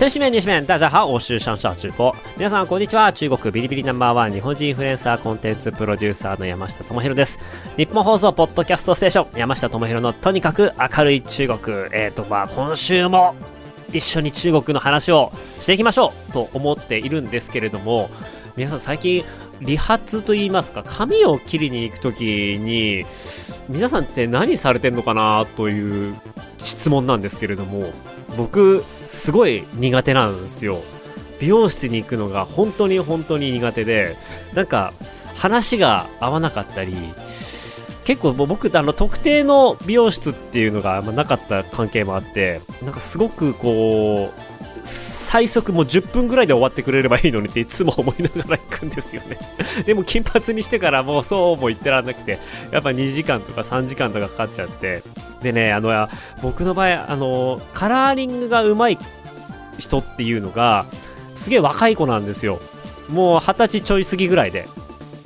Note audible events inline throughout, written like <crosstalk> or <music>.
中国。先紙面、西面、大家好，我是上上直播。皆さん、こんにちは。中国ビリビリナンバーワン日本人インフルエンサーコンテンツプロデューサーの山下智博です。日本放送ポッドキャストステーション、山下智博のとにかく明るい中国。えっ、ー、と、まあ、今週も一緒に中国の話をしていきましょうと思っているんですけれども、皆さん最近、理髪と言いますか、髪を切りに行くときに、皆さんって何されてんのかなという質問なんですけれども、僕、すごい苦手なんですよ。美容室に行くのが本当に本当に苦手で、なんか、話が合わなかったり、結構僕、あの、特定の美容室っていうのがあんまなかった関係もあって、なんかすごくこう、最速もう10分ぐらいで終わってくれればいいのにっていつも思いながら行くんですよね <laughs> でも金髪にしてからもうそうも言ってらんなくて、やっぱ2時間とか3時間とかかかっちゃって、でね、あの、僕の場合、あの、カラーリングが上手い人っていうのが、すげえ若い子なんですよ。もう二十歳ちょい過ぎぐらいで。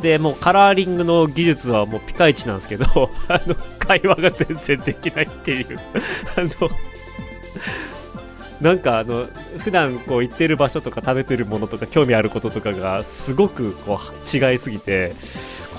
で、もうカラーリングの技術はもうピカイチなんですけど、<laughs> あの、会話が全然できないっていうあの、なんかあの普段こう行ってる場所とか食べてるものとか興味あることとかがすごくこう違いすぎて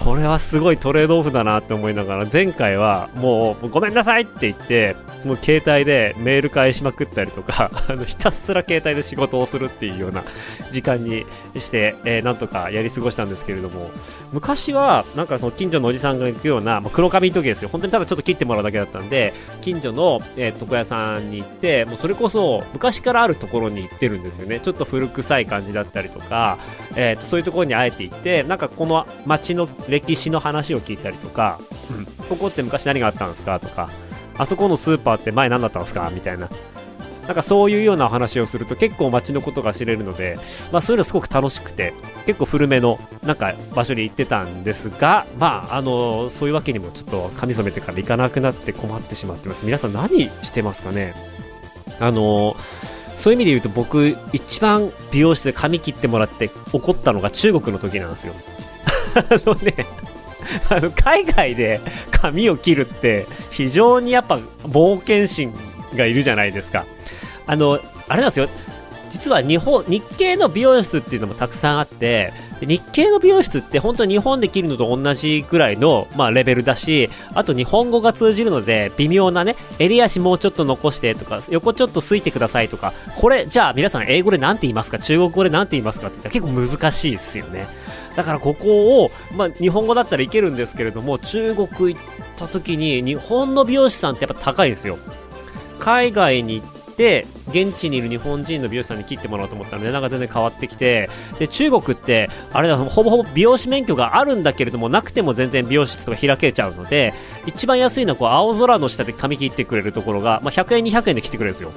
これはすごいトレードオフだなって思いながら前回はもうごめんなさいって言ってもう携帯でメール返しまくったりとか <laughs> あのひたすら携帯で仕事をするっていうような時間にして、え、なんとかやり過ごしたんですけれども昔はなんかその近所のおじさんが行くような、まあ、黒髪の時ですよ。本当にただちょっと切ってもらうだけだったんで近所の、え、床屋さんに行ってもうそれこそ昔からあるところに行ってるんですよね。ちょっと古臭い感じだったりとか、えーと、そういうところにあえて行ってなんかこの街の歴史の話を聞いたりとか、うん、ここって昔何があったんですかとかあそこのスーパーって前何だったんですかみたいな。なんかそういうような話をすると結構街のことが知れるので、まあそういうのすごく楽しくて、結構古めのなんか場所に行ってたんですが、まああの、そういうわけにもちょっと髪染めてから行かなくなって困ってしまってます。皆さん何してますかね？あの、そういう意味で言うと僕一番美容室で髪切ってもらって怒ったのが中国の時なんですよ。あのね、あの、海外で髪を切るって非常にやっぱ冒険心がいるじゃないですか。あの、あれなんですよ。実は日本、日系の美容室っていうのもたくさんあって、日系の美容室って本当に日本で切るのと同じぐらいの、まあ、レベルだし、あと日本語が通じるので、微妙なね、襟足もうちょっと残してとか、横ちょっとすいてくださいとか、これ、じゃあ皆さん英語で何て言いますか、中国語で何て言いますかって言ったら結構難しいですよね。だからここを、まあ、日本語だったらいけるんですけれども、中国行った時に、日本の美容師さんってやっぱ高いんですよ。海外に行って、現地にいる日本人の美容師さんに切ってもらおうと思ったら値段が全然変わってきて、で、中国って、あれだ、ほぼほぼ美容師免許があるんだけれども、なくても全然美容室とか開けちゃうので、一番安いのはこう、青空の下で髪切ってくれるところが、まあ、100円、200円で切ってくれるんですよ。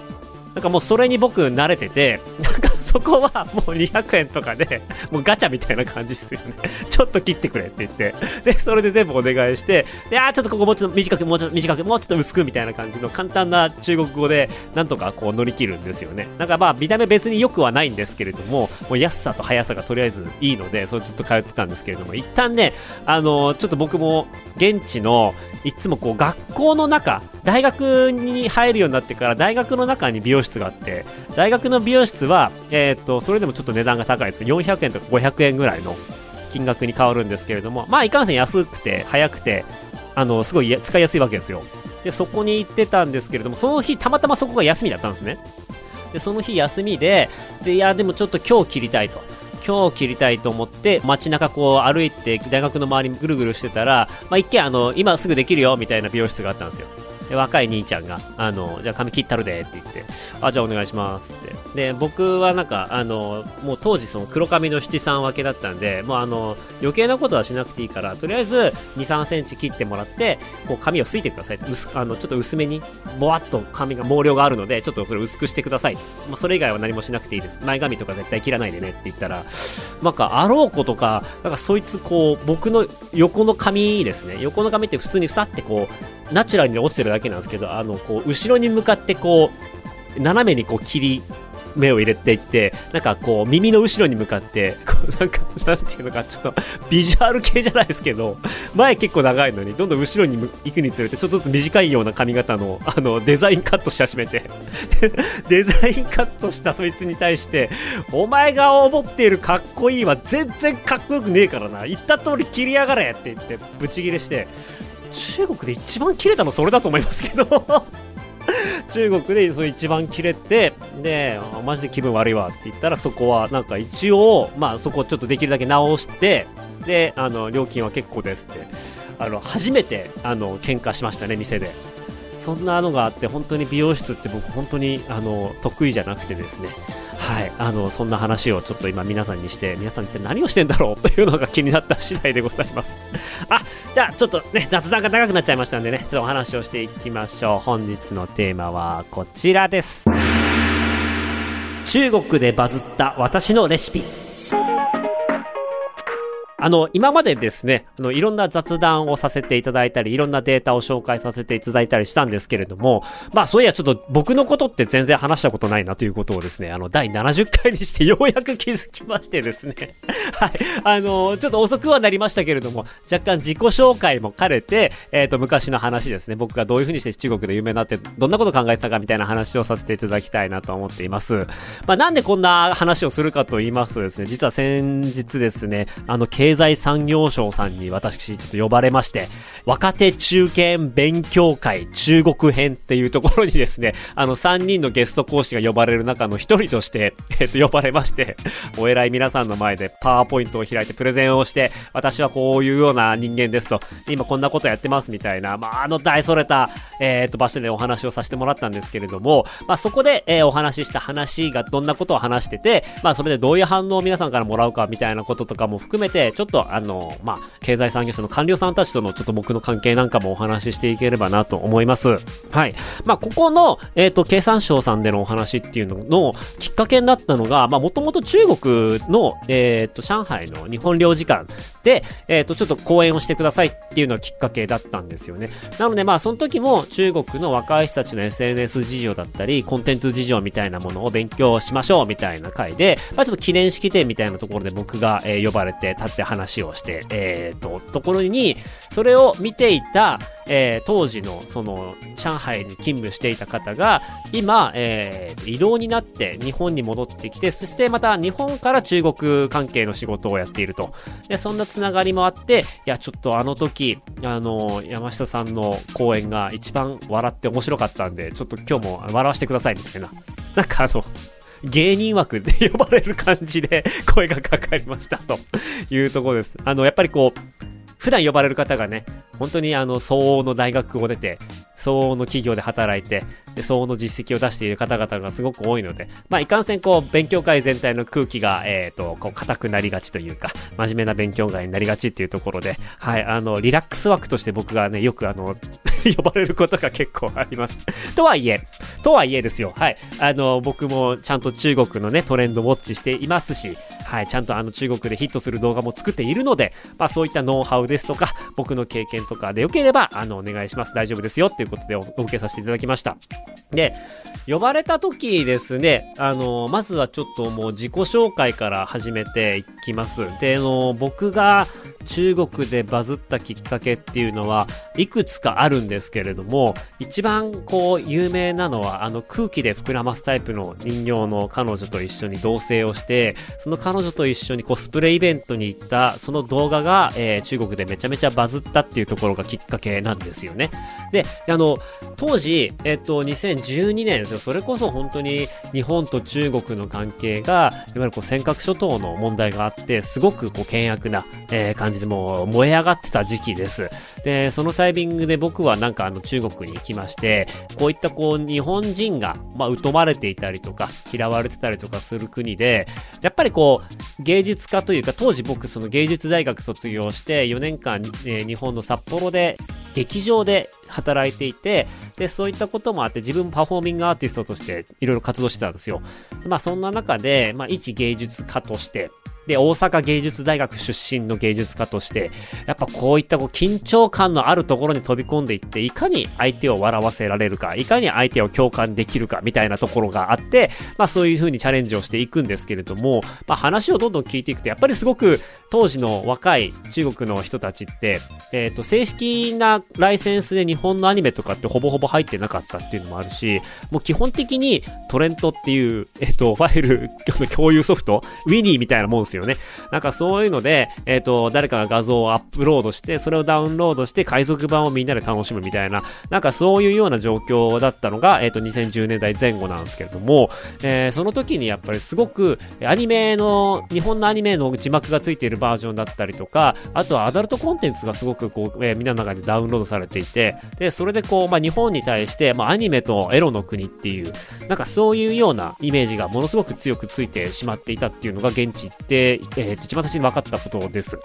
なんかもうそれに僕慣れてて、なんかそこはもう200円とかで、<laughs> もうガチャみたいな感じですよね。<laughs> ちょっと切ってくれって言って。で、それで全部お願いして、で、あーちょっとここもうちょっと短く、もうちょっと短く、もうちょっと薄くみたいな感じの簡単な中国語で、なんとかこう乗り切るんですよね。なんかまあ見た目別に良くはないんですけれども、もう安さと速さがとりあえずいいので、それずっと通ってたんですけれども、一旦ね、あのー、ちょっと僕も現地の、いつもこう学校の中、大学に入るようになってから大学の中に美容室があって、大学の美容室は、えっ、と、それでもちょっと値段が高いです。400円とか500円ぐらいの金額に変わるんですけれども、まあいかんせん安くて、早くて、あの、すごい使いやすいわけですよ。で、そこに行ってたんですけれども、その日たまたまそこが休みだったんですね。で、その日休みで、で、いや、でもちょっと今日切りたいと。今日切りたいと思って街中こう歩いて大学の周りぐるぐるしてたら、まあ、一見あの今すぐできるよみたいな美容室があったんですよ若い兄ちゃんが、あの、じゃあ髪切ったるでって言って、あ、じゃあお願いしますって。で、僕はなんか、あの、もう当時その黒髪の七三分けだったんで、もうあの、余計なことはしなくていいから、とりあえず2、3センチ切ってもらって、こう髪をすいてください薄あの、ちょっと薄めに、ぼわっと髪が毛量があるので、ちょっとそれ薄くしてください。まあ、それ以外は何もしなくていいです。前髪とか絶対切らないでねって言ったら、なんか、あろうことか、なんかそいつこう、僕の横の髪ですね。横の髪って普通にふさってこう、ナチュラルに落ちてるだけなんですけど、あの、こう、後ろに向かってこう、斜めにこう切り目を入れていって、なんかこう、耳の後ろに向かって、こう、なんか、なんていうのか、ちょっと、ビジュアル系じゃないですけど、前結構長いのに、どんどん後ろに行くにつれて、ちょっとずつ短いような髪型の、あの、デザインカットし始めて、<laughs> デザインカットしたそいつに対して、お前が思っているかっこいいは全然かっこよくねえからな、言った通り切りやがれって言って、ブチギレして、中国で一番切れたのそれだと思いますけど <laughs> 中国でそ一番切れて、で、マジで気分悪いわって言ったら、そこはなんか一応、まあそこちょっとできるだけ直して、で、あの、料金は結構ですって、あの、初めて、あの、喧嘩しましたね、店で。そんなのがあって、本当に美容室って僕本当に、あの、得意じゃなくてですね。はい、あのそんな話をちょっと今皆さんにして皆さん一体何をしてんだろうというのが気になった次第でございます。<laughs> あじゃあちょっとね雑談が長くなっちゃいましたんでねちょっとお話をしていきましょう。本日のテーマはこちらです。中国でバズった私のレシピ。あの、今までですね、あの、いろんな雑談をさせていただいたり、いろんなデータを紹介させていただいたりしたんですけれども、まあ、そういや、ちょっと僕のことって全然話したことないなということをですね、あの、第70回にしてようやく気づきましてですね、<laughs> はい、あの、ちょっと遅くはなりましたけれども、若干自己紹介も兼ねて、えっ、ー、と、昔の話ですね、僕がどういう風にして中国で有名になって、どんなこと考えてたかみたいな話をさせていただきたいなと思っています。まあ、なんでこんな話をするかと言いますとですね、実は先日ですね、あの、経経済産業省さんに私ちょっと呼ばれまして、若手中堅勉強会中国編っていうところにですね、<laughs> あの3人のゲスト講師が呼ばれる中の1人として、えっと、呼ばれまして、<laughs> お偉い皆さんの前でパワーポイントを開いてプレゼンをして、私はこういうような人間ですと、今こんなことやってますみたいな、まあ、あの大それた、えー、っと、場所でお話をさせてもらったんですけれども、まあ、そこで、えー、お話しした話がどんなことを話してて、まあ、それでどういう反応を皆さんからもらうかみたいなこととかも含めて、ちょっとあの、まあ、経済産業省の官僚さんたちとのちょっと僕の関係なんかもお話ししていければなと思います。はい。まあ、ここの、えっ、ー、と、経産省さんでのお話っていうののきっかけになったのが、まあ、もともと中国の、えっ、ー、と、上海の日本領事館で、えっ、ー、と、ちょっと講演をしてくださいっていうのがきっかけだったんですよね。なので、まあ、その時も中国の若い人たちの SNS 事情だったり、コンテンツ事情みたいなものを勉強しましょうみたいな回で、まあ、ちょっと記念式典みたいなところで僕が、えー、呼ばれて立って話をして、えっ、と、ところに、それを見ていた、えー、当時のその上海に勤務していた方が今、えー、移動になって日本に戻ってきてそしてまた日本から中国関係の仕事をやっていると。でそんなつながりもあっていやちょっとあの時あの山下さんの講演が一番笑って面白かったんでちょっと今日も笑わせてくださいみたいな。なんかあの芸人枠で呼ばれる感じで声がかかりましたというところです。あの、やっぱりこう、普段呼ばれる方がね、本当にあの、相応の大学を出て、相応の企業で働いて、で、相応の実績を出している方々がすごく多いので、まあ、いかんせんこう、勉強会全体の空気が、えっ、ー、と、こう、硬くなりがちというか、真面目な勉強会になりがちっていうところで、はい、あの、リラックス枠として僕がね、よくあの、<laughs> 呼ばれることが結構あります。とはいえ、とはいえですよ、はい、あの、僕もちゃんと中国のね、トレンドウォッチしていますし、はい、ちゃんとあの中国でヒットする動画も作っているので、まあそういったノウハウですとか、僕の経験とかでよければ、あの、お願いします。大丈夫ですよっていうことでお受けさせていただきました。で、呼ばれた時ですね、あの、まずはちょっともう自己紹介から始めていきます。で、あの、僕が中国でバズったきっかけっていうのはいくつかあるんですけれども、一番こう有名なのはあの空気で膨らますタイプの人形の彼女と一緒に同棲をして、その彼女と一緒にコスプレイベントに行ったその動画が、えー、中国でめちゃめちゃバズったっていうところがきっかけなんですよね。で、あの、当時、えっと、2012年ですよ。それこそ本当に日本と中国の関係が、いわゆるこう尖閣諸島の問題があって、すごくこう険悪な、えー、感じでもう燃え上がってた時期です。で、そのタイミングで僕はなんかあの中国に行きまして、こういったこう日本人が、まあ、疎まれていたりとか、嫌われてたりとかする国で、やっぱりこう、芸術家というか、当時僕その芸術大学卒業して4年間、えー、日本の札幌で劇場で働いていて、で、そういったこともあって、自分もパフォーミングアーティストとしていろいろ活動してたんですよ。まあ、そんな中で、まあ、一芸術家として、で、大阪芸術大学出身の芸術家として、やっぱこういったこう緊張感のあるところに飛び込んでいって、いかに相手を笑わせられるか、いかに相手を共感できるかみたいなところがあって、まあそういう風にチャレンジをしていくんですけれども、まあ話をどんどん聞いていくと、やっぱりすごく当時の若い中国の人たちって、えっ、ー、と、正式なライセンスで日本のアニメとかってほぼほぼ入ってなかったっていうのもあるし、もう基本的にトレントっていう、えっ、ー、と、ファイル共有ソフト、ウィニーみたいなもんですよ。ね。なんかそういうので、えっ、ー、と、誰かが画像をアップロードして、それをダウンロードして海賊版をみんなで楽しむみたいな、なんかそういうような状況だったのが、えっ、と、2010年代前後なんですけれども、えその時にやっぱりすごく、アニメの、日本のアニメの字幕がついているバージョンだったりとか、あとはアダルトコンテンツがすごくこう、えー、みんなの中でダウンロードされていて、で、それでこう、まあ、日本に対して、まあ、アニメとエロの国っていう、なんかそういうようなイメージがものすごく強くついてしまっていたっていうのが現地ってで、えー、一番最初に分かったことです。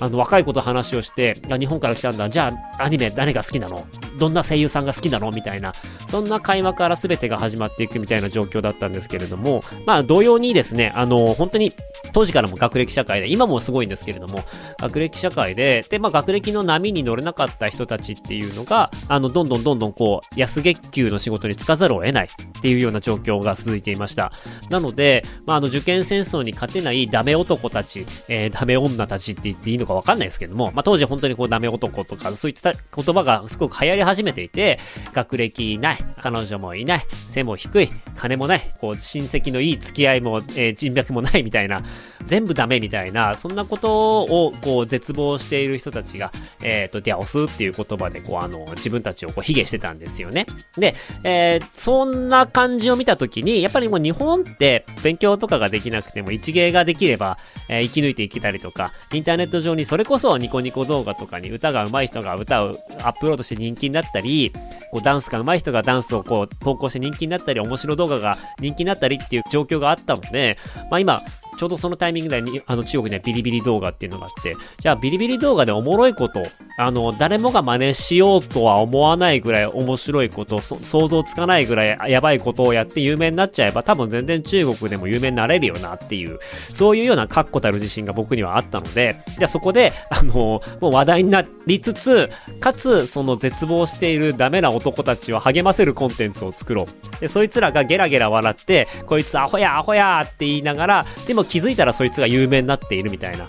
あの、若い子と話をして、日本から来たんだ、じゃあ、アニメ誰が好きなの？どんな声優さんが好きなの？みたいな、そんな会話から全てが始まっていくみたいな状況だったんですけれども、まあ、同様にですね、あの、本当に、当時からも学歴社会で、今もすごいんですけれども、学歴社会で、で、まあ、学歴の波に乗れなかった人たちっていうのが、あの、どんどんどんどんこう、安月給の仕事に就かざるを得ないっていうような状況が続いていました。なので、まあ、あの、受験戦争に勝てないダメ男たち、えー、ダメ女たちって言っていいのかわかんないですけども、まあ、当時本当にこう、ダメ男とか、そういった言葉がすごく流行り始めていて、学歴ない、彼女もいない、背も低い、金もない、こう、親戚のいい付き合いも、えー、人脈もないみたいな、全部ダメみたいな、そんなことを、こう、絶望している人たちが、えっ、ー、と、ディアオスっていう言葉で、こう、あの、自分たちをこう、卑下してたんですよね。で、えー、そんな感じを見たときに、やっぱりもう日本って勉強とかができなくても一芸ができれば、えー、生き抜いていけたりとか、インターネット上にそれこそニコニコ動画とかに歌が上手い人が歌をアップロードして人気になったり、こうダンスが上手い人がダンスをこう投稿して人気になったり、面白動画が人気になったりっていう状況があったので、まあ今、ちょうどそのタイミングでに、あの、中国にはビリビリ動画っていうのがあって、じゃあビリビリ動画でおもろいこと、あの、誰もが真似しようとは思わないぐらい面白いこと、想像つかないぐらいやばいことをやって有名になっちゃえば、多分全然中国でも有名になれるよなっていう、そういうような確固たる自信が僕にはあったので、じゃあそこで、あの、もう話題になりつつ、かつ、その絶望しているダメな男たちを励ませるコンテンツを作ろう。で、そいつらがゲラゲラ笑って、こいつアホやアホやって言いながら、でも気づいたらそいつが有名になっているみたいな。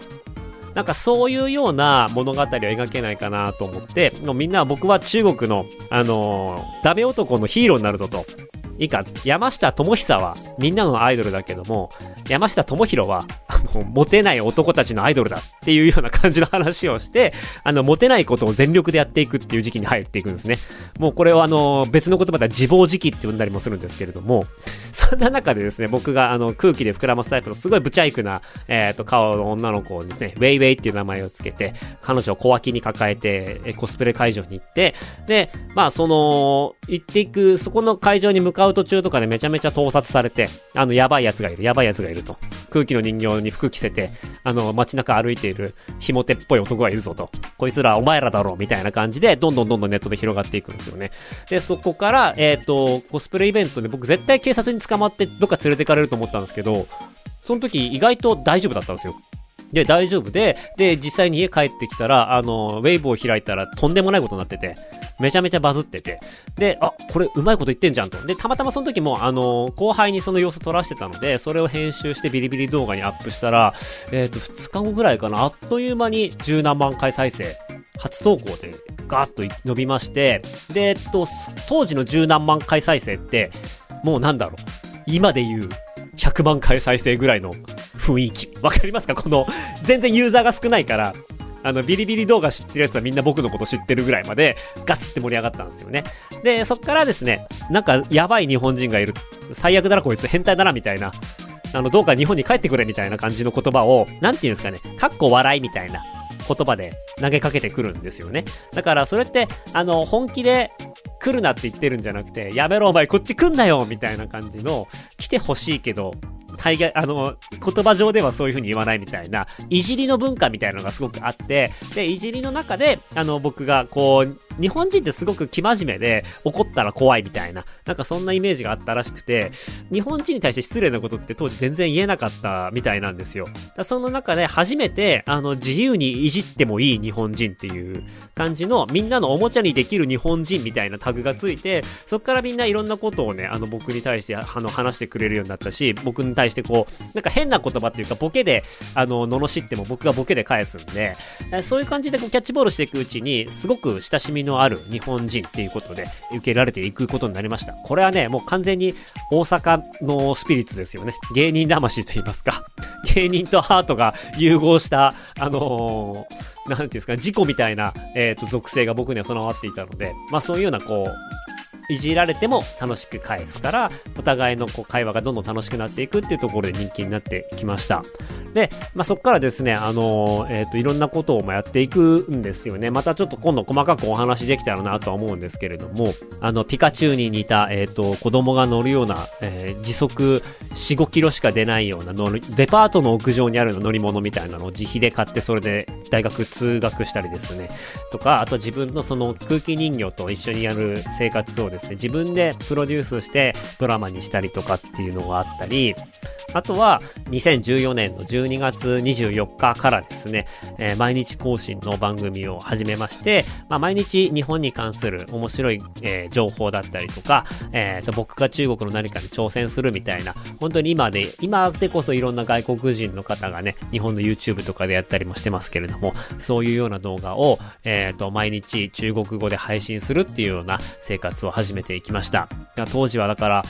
なんかそういうような物語を描けないかなと思って、もうみんな僕は中国の、あのー、ダメ男のヒーローになるぞと。いいか、山下智久はみんなのアイドルだけども、山下智弘は、あの、モテない男たちのアイドルだっていうような感じの話をして、あの、モテないことを全力でやっていくっていう時期に入っていくんですね。もうこれをあの、別の言葉では自暴自棄って呼んだりもするんですけれども、そんな中でですね、僕があの、空気で膨らますタイプのすごいブチャイクな、えっ、ー、と、顔の女の子をですね、ウェイウェイっていう名前をつけて、彼女を小脇に抱えて、コスプレ会場に行って、で、まあ、その、行っていく、そこの会場に向かう途中とかでめちゃめちゃ盗撮されて、あの、やばい奴がいる、やばい奴がいると。空気の人形に服着せて、あの、街中歩いている、ひも手っぽい男がいるぞと。こいつらお前らだろうみたいな感じで、どんどんどんどんネットで広がっていくんですよね。で、そこから、えっ、ー、と、コスプレイベントで僕絶対警察に捕まってどっか連れてかれると思ったんですけど、その時意外と大丈夫だったんですよ。で、大丈夫で、で、実際に家帰ってきたら、あの、ウェイブを開いたらとんでもないことになってて、めちゃめちゃバズってて、で、あ、これうまいこと言ってんじゃんと。で、たまたまその時も、あの、後輩にその様子撮らしてたので、それを編集してビリビリ動画にアップしたら、えっ、ー、と、2日後ぐらいかな、あっという間に十何万回再生、初投稿でガーッと伸びまして、で、えっと、当時の十何万回再生って、もうなんだろう、今で言う、100万回再生ぐらいの雰囲気。わかりますか？この、全然ユーザーが少ないから、あの、ビリビリ動画知ってるやつはみんな僕のこと知ってるぐらいまで、ガツって盛り上がったんですよね。で、そっからですね、なんか、やばい日本人がいる。最悪だなこいつ、変態だな、みたいな。あの、どうか日本に帰ってくれ、みたいな感じの言葉を、なんて言うんですかね、かっこ笑いみたいな言葉で投げかけてくるんですよね。だから、それって、あの、本気で、来るなって言ってるんじゃなくて、やめろお前こっち来んなよみたいな感じの、来てほしいけど、大概、あの、言葉上ではそういう風に言わないみたいな、いじりの文化みたいなのがすごくあって、で、いじりの中で、あの、僕がこう、日本人ってすごく生真面目で、怒ったら怖いみたいな、なんかそんなイメージがあったらしくて、日本人に対して失礼なことって当時全然言えなかったみたいなんですよ。だその中で初めて、あの、自由にいじってもいい日本人っていう感じの、みんなのおもちゃにできる日本人みたいなタグがついて、そっからみんないろんなことをね、あの、僕に対して、あの、話してくれるようになったし、僕に対してこう、なんか変な言葉っていうか、ボケで、あの、罵っても僕がボケで返すんで、そういう感じでこうキャッチボールしていくうちに、すごく親しみのある日本人っていうことで、受けられていくことになりました。これはね、もう完全に大阪のスピリッツですよね。芸人魂と言いますか。芸人とハートが融合した、あのー、なんていうんですか、事故みたいな、えっ、ー、と、属性が僕には備わっていたので、まあそういうような、こう、いじられても楽しく返すから、お互いのこう会話がどんどん楽しくなっていくっていうところで人気になってきました。で、まあ、そこからですね、あのー、えっ、ー、と、いろんなことをやっていくんですよね。またちょっと今度細かくお話できたらなとは思うんですけれども、あの、ピカチュウに似た、えっ、ー、と、子供が乗るような、え時速4、5キロしか出ないような乗る、デパートの屋上にある乗り物みたいなのを自費で買って、それで大学通学したりですね、とか、あと自分のその空気人形と一緒にやる生活をですね、自分でプロデュースしてドラマにしたりとかっていうのがあったり、あとは、2014年の12月24日からですね、えー、毎日更新の番組を始めまして、まあ、毎日日本に関する面白い、えー、情報だったりとか、えー、と僕が中国の何かに挑戦するみたいな、本当に今で、今でこそいろんな外国人の方がね、日本の YouTube とかでやったりもしてますけれども、そういうような動画を、えっ、と、毎日中国語で配信するっていうような生活を始め始めていきました。当時はだから、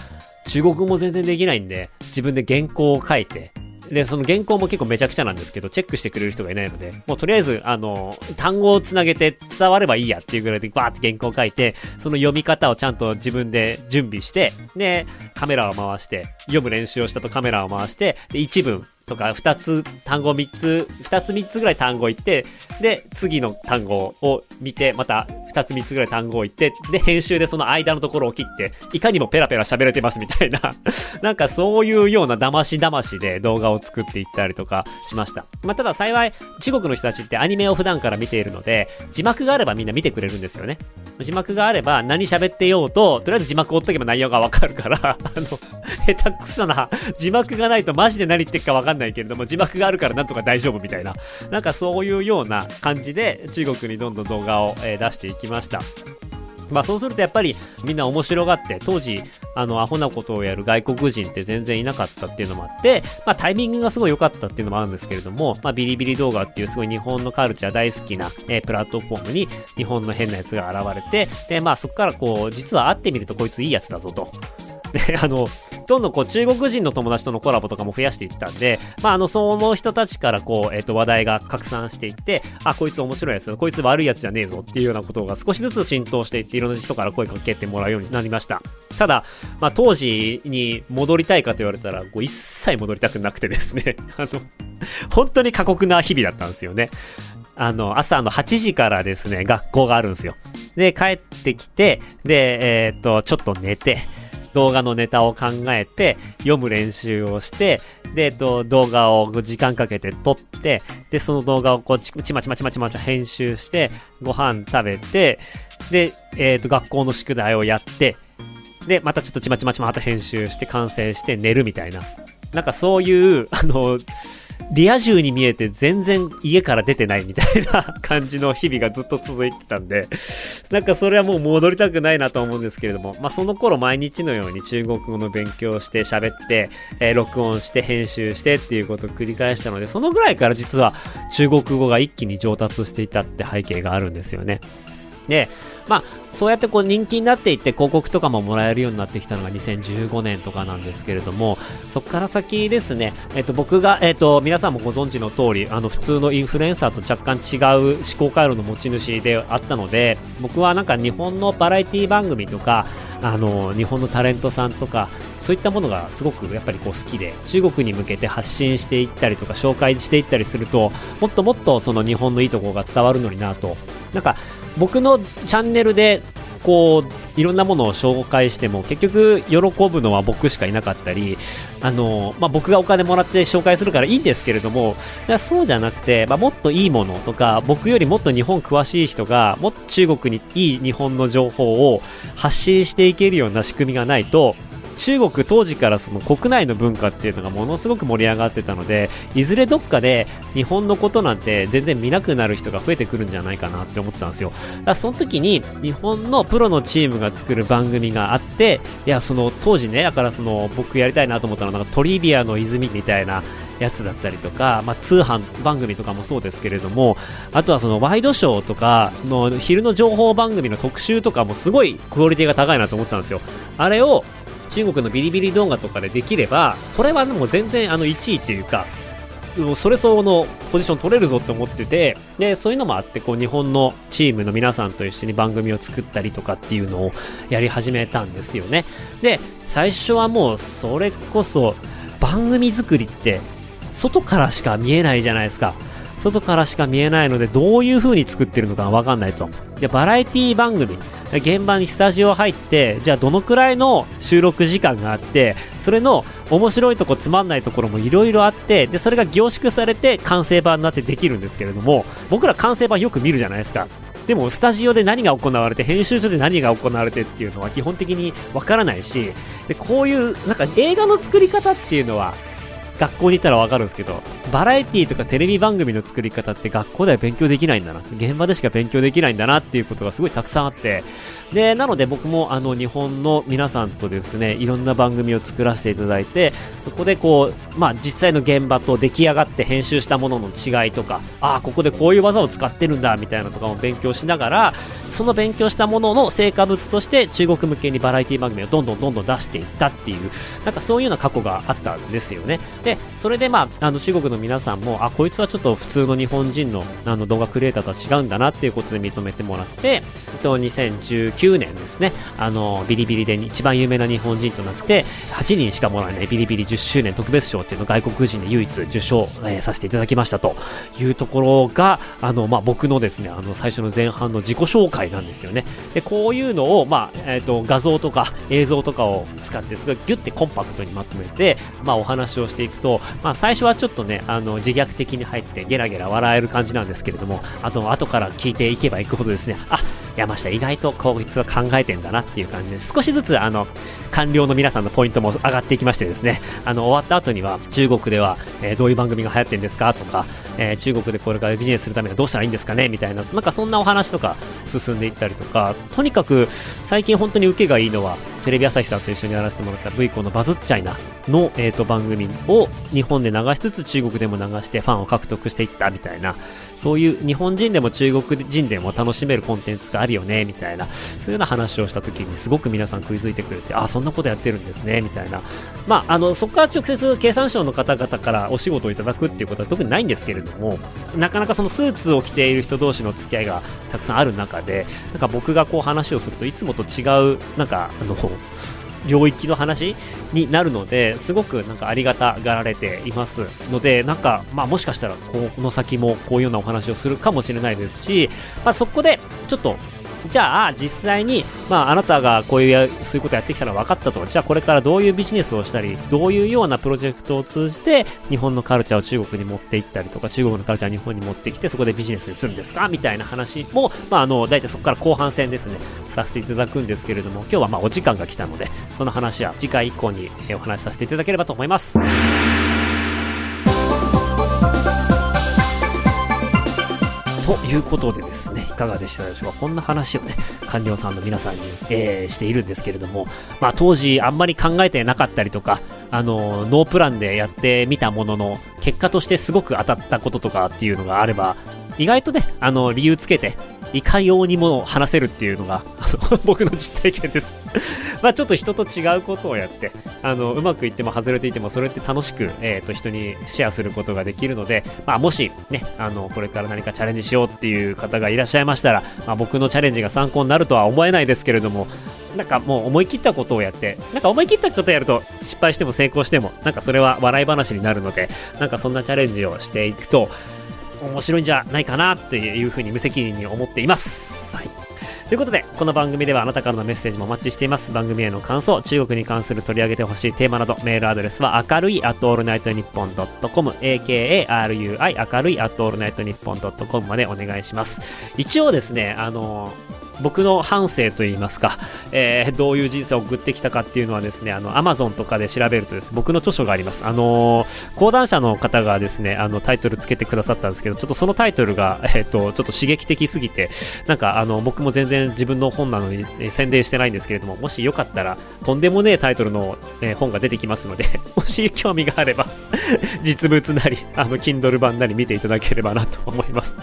中国語も全然できないんで、自分で原稿を書いて、で、その原稿も結構めちゃくちゃなんですけど、チェックしてくれる人がいないので、もうとりあえず、あの、単語をつなげて伝わればいいやっていうぐらいでバーって原稿を書いて、その読み方をちゃんと自分で準備して、で、カメラを回して、読む練習をしたとカメラを回して、で、一文、とか、二つ、単語三つ、二つ三つぐらい単語言って、で、次の単語を見て、また二つ三つぐらい単語を言って、で、編集でその間のところを切って、いかにもペラペラ喋れてますみたいな <laughs> なんかそういうような騙し騙しで動画を作っていったりとかしました。まあ、ただ幸い、中国の人たちってアニメを普段から見ているので、字幕があればみんな見てくれるんですよね。字幕があれば何喋ってようと、とりあえず字幕を追っとけば内容がわかるから <laughs> あの、下手くそな、字幕がないとマジで何言ってるかわかんないないけれども、字幕があるからなんとか大丈夫みたいな、なんかそういうような感じで中国にどんどん動画を、え、出していきました。まあそうするとやっぱりみんな面白がって、当時、あの、アホなことをやる外国人って全然いなかったっていうのもあって、まあタイミングがすごい良かったっていうのもあるんですけれども、まあビリビリ動画っていうすごい日本のカルチャー大好きな、え、プラットフォームに日本の変なやつが現れて、で、まあそこからこう、実は会ってみるとこいついいやつだぞと。で、あの、どんどんこう中国人の友達とのコラボとかも増やしていったんで、まあ、あの、その人たちからこう、えっ、ー、と、話題が拡散していって、あ、こいつ面白いやつ、こいつ悪いやつじゃねえぞっていうようなことが少しずつ浸透していって、いろんな人から声かけてもらうようになりました。ただ、まあ、当時に戻りたいかと言われたら、こう一切戻りたくなくてですね、<laughs> あの、本当に過酷な日々だったんですよね。あの、朝の8時からですね、学校があるんですよ。で、帰ってきて、で、えー、っと、ちょっと寝て、動画のネタを考えて、読む練習をして、で、動画を時間かけて撮って、で、その動画をこうち、ちまちまちまちまち編集して、ご飯食べて、で、えっと、学校の宿題をやって、で、またちょっとちまちまちまと編集して完成して寝るみたいな。なんかそういう、あの、リア充に見えて全然家から出てないみたいな感じの日々がずっと続いてたんで、なんかそれはもう戻りたくないなと思うんですけれども、まあその頃毎日のように中国語の勉強をして喋って、えー、録音して編集してっていうことを繰り返したので、そのぐらいから実は中国語が一気に上達していたって背景があるんですよね。で、まあ、そうやってこう人気になっていって広告とかももらえるようになってきたのが2015年とかなんですけれども、そこから先ですね、えっ、と、僕が、えっ、と、皆さんもご存知の通り、あの、普通のインフルエンサーと若干違う思考回路の持ち主であったので、僕はなんか日本のバラエティ番組とか、あの、日本のタレントさんとか、そういったものがすごくやっぱりこう好きで、中国に向けて発信していったりとか、紹介していったりすると、もっともっとその日本のいいところが伝わるのになと。なんか、僕のチャンネルでこういろんなものを紹介しても結局喜ぶのは僕しかいなかったりあの、まあ、僕がお金もらって紹介するからいいんですけれどもそうじゃなくて、まあ、もっといいものとか僕よりもっと日本詳しい人がもっと中国にいい日本の情報を発信していけるような仕組みがないと中国当時からその国内の文化っていうのがものすごく盛り上がってたのでいずれどっかで日本のことなんて全然見なくなる人が増えてくるんじゃないかなって思ってたんですよ。だからその時に日本のプロのチームが作る番組があっていやその当時ねだからその僕やりたいなと思ったのはなんかトリビアの泉みたいなやつだったりとか、まあ、通販番組とかもそうですけれどもあとはそのワイドショーとかの昼の情報番組の特集とかもすごいクオリティが高いなと思ってたんですよ。あれを中国のビリビリ動画とかでできれば、これはもう全然あの1位っていうか、それ相応のポジション取れるぞって思ってて、で、そういうのもあって、こう、日本のチームの皆さんと一緒に番組を作ったりとかっていうのをやり始めたんですよね。で、最初はもう、それこそ、番組作りって、外からしか見えないじゃないですか。外からしか見えないので、どういう風に作ってるのかわかんないと。で、バラエティ番組。現場にスタジオ入って、じゃあどのくらいの収録時間があって、それの面白いとこつまんないところもいろいろあって、で、それが凝縮されて完成版になってできるんですけれども、僕ら完成版よく見るじゃないですか。でも、スタジオで何が行われて、編集所で何が行われてっていうのは基本的にわからないし、で、こういう、なんか映画の作り方っていうのは、学校に行ったらわかるんですけど、バラエティとかテレビ番組の作り方って学校では勉強できないんだな、現場でしか勉強できないんだなっていうことがすごいたくさんあって、で、なので僕もあの日本の皆さんとですね、いろんな番組を作らせていただいて、そこでこう、まあ実際の現場と出来上がって編集したものの違いとか、ああ、ここでこういう技を使ってるんだみたいなとかも勉強しながら、その勉強したものの成果物として中国向けにバラエティ番組をどんどんどんどん出していったっていう、なんかそういうような過去があったんですよね。で、それでまあ、あの中国の皆さんも、あ、こいつはちょっと普通の日本人のあの動画クリエイターとは違うんだなっていうことで認めてもらって、と、2019 9年ですね、あの、ビリビリで一番有名な日本人となって、8人しかもらえないビリビリ10周年特別賞っていうのを外国人で唯一受賞、えー、させていただきましたというところが、あの、まあ、僕のですね、あの、最初の前半の自己紹介なんですよね。で、こういうのを、まあ、えっ、ー、と、画像とか映像とかを使って、すごいギュッてコンパクトにまとめて、まあ、お話をしていくと、まあ、最初はちょっとね、あの、自虐的に入ってゲラゲラ笑える感じなんですけれども、あと、後から聞いていけばいくほどですね、あ、山下意外とこい実は考えてんだなっていう感じで、少しずつあの、官僚の皆さんのポイントも上がっていきましてですね、あの、終わった後には、中国では、えー、どういう番組が流行ってるんですかとか、えー、中国でこれからビジネスするためにはどうしたらいいんですかねみたいな、なんかそんなお話とか進んでいったりとか、とにかく最近本当に受けがいいのは、テレビ朝日さんと一緒にやらせてもらった V コのバズっちゃいなの、えー、と番組を日本で流しつつ中国でも流してファンを獲得していったみたいな、そういう日本人でも中国人でも楽しめるコンテンツがあるよね、みたいな、そういうような話をした時にすごく皆さん食いついてくれて、あ、そんなことやってるんですね、みたいな。まあ、あの、そこから直接経産省の方々からお仕事をいただくっていうことは特にないんですけれども、なかなかそのスーツを着ている人同士の付き合いがたくさんある中で、なんか僕がこう話をするといつもと違う、なんか、あの、領域の話になるのですごくなんかありがたがられていますのでなんかまあもしかしたらこの先もこういうようなお話をするかもしれないですし、まあ、そこでちょっとじゃあ実際に、まあ、あなたがこういうそういうことやってきたら分かったと。じゃあこれからどういうビジネスをしたりどういうようなプロジェクトを通じて日本のカルチャーを中国に持っていったりとか中国のカルチャーを日本に持ってきてそこでビジネスにするんですか？みたいな話も、まあ、あの大体そこから後半戦ですね。させていただくんですけれども今日はまお時間が来たのでその話は次回以降にお話しさせていただければと思います。ということでですね、いかがでしたでしょうか？こんな話をね、官僚さんの皆さんに、えー、しているんですけれども、まあ当時あんまり考えてなかったりとか、あの、ノープランでやってみたものの、結果としてすごく当たったこととかっていうのがあれば、意外とね、あの、理由つけて、いかようにも話せるっていうのが、<laughs> 僕の実体験です。<laughs> まあちょっと人と違うことをやって、あの、うまくいっても外れていても、それって楽しく、えっ、ー、と、人にシェアすることができるので、まあもしね、あの、これから何かチャレンジしようっていう方がいらっしゃいましたら、まあ僕のチャレンジが参考になるとは思えないですけれども、なんかもう思い切ったことをやって、なんか思い切ったことをやると失敗しても成功しても、なんかそれは笑い話になるので、なんかそんなチャレンジをしていくと、面白いんじゃないかなっていうふうに無責任に思っています。はい。ということで、この番組ではあなたからのメッセージもお待ちしています。番組への感想、中国に関する取り上げてほしいテーマなど、メールアドレスは明るい at allnightnippon.com、akarui 明るい at allnightnippon.com までお願いします。一応ですね、あの僕の反省といいますか、えー、どういう人生を送ってきたかっていうのはですね、あの、アマゾンとかで調べるとです、僕の著書があります。あのー、講談社の方がですね、あの、タイトルつけてくださったんですけど、ちょっとそのタイトルが、えっ、ー、と、ちょっと刺激的すぎて、なんか、あの、僕も全然自分の本なのに、え、宣伝してないんですけれども、もしよかったら、とんでもねえタイトルの、え本が出てきますので、<laughs> もし興味があれば <laughs> 実物なり、あの、Kindle 版なり見ていただければなと思います。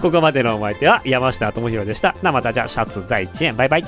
ここまでのお相手は山下智博でした。な、またじゃあ、下次再见拜拜。